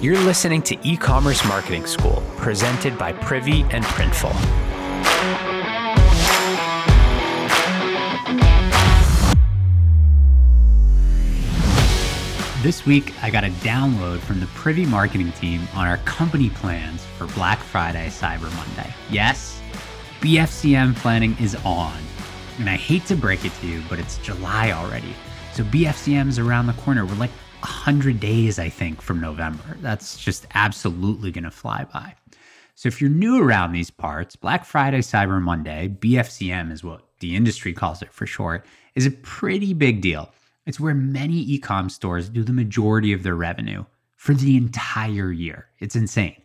You're listening to E Commerce Marketing School, presented by Privy and Printful. This week, I got a download from the Privy marketing team on our company plans for Black Friday, Cyber Monday. Yes, BFCM planning is on. And I hate to break it to you, but it's July already. So BFCM is around the corner. We're like 100 days, I think, from November. That's just absolutely going to fly by. So if you're new around these parts, Black Friday, Cyber Monday, BFCM is what the industry calls it for short, is a pretty big deal. It's where many ecom stores do the majority of their revenue for the entire year. It's insane.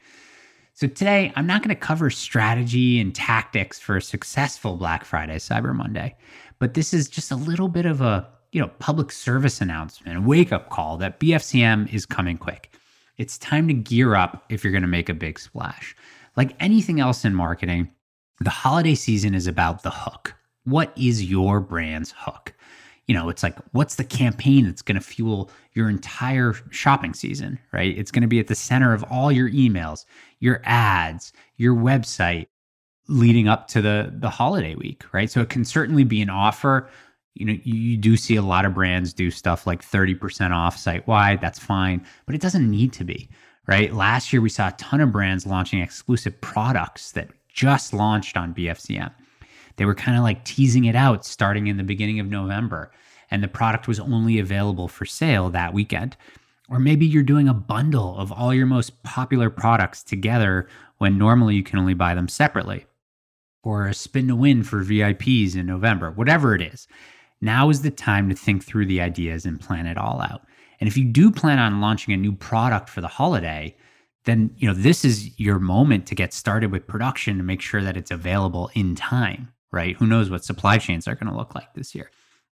So today, I'm not going to cover strategy and tactics for a successful Black Friday, Cyber Monday, but this is just a little bit of a you know public service announcement, a wake up call that BFCM is coming quick. It's time to gear up if you're going to make a big splash. Like anything else in marketing, the holiday season is about the hook. What is your brand's hook? you know, it's like, what's the campaign that's going to fuel your entire shopping season, right? It's going to be at the center of all your emails, your ads, your website leading up to the the holiday week, right? So it can certainly be an offer. You know, you do see a lot of brands do stuff like 30% off site wide. That's fine, but it doesn't need to be, right? Last year, we saw a ton of brands launching exclusive products that just launched on BFCM. They were kind of like teasing it out starting in the beginning of November, and the product was only available for sale that weekend. Or maybe you're doing a bundle of all your most popular products together when normally you can only buy them separately. Or a spin to win for VIPs in November, whatever it is. Now is the time to think through the ideas and plan it all out. And if you do plan on launching a new product for the holiday, then you know this is your moment to get started with production to make sure that it's available in time right? Who knows what supply chains are going to look like this year?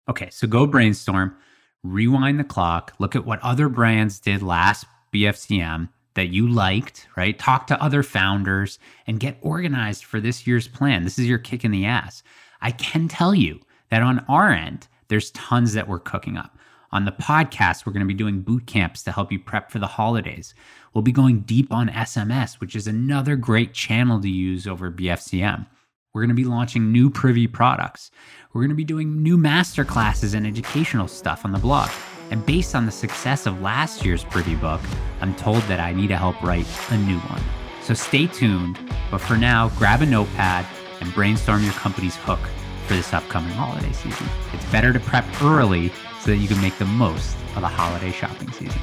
Okay, so go brainstorm, rewind the clock, look at what other brands did last BFCM that you liked, right? Talk to other founders and get organized for this year's plan. This is your kick in the ass. I can tell you that on our end, there's tons that we're cooking up. On the podcast, we're going to be doing boot camps to help you prep for the holidays. We'll be going deep on SMS, which is another great channel to use over BFCM. We're going to be launching new Privy products. We're going to be doing new master classes and educational stuff on the blog. And based on the success of last year's Privy book, I'm told that I need to help write a new one. So stay tuned. But for now, grab a notepad and brainstorm your company's hook for this upcoming holiday season. It's better to prep early so that you can make the most of the holiday shopping season.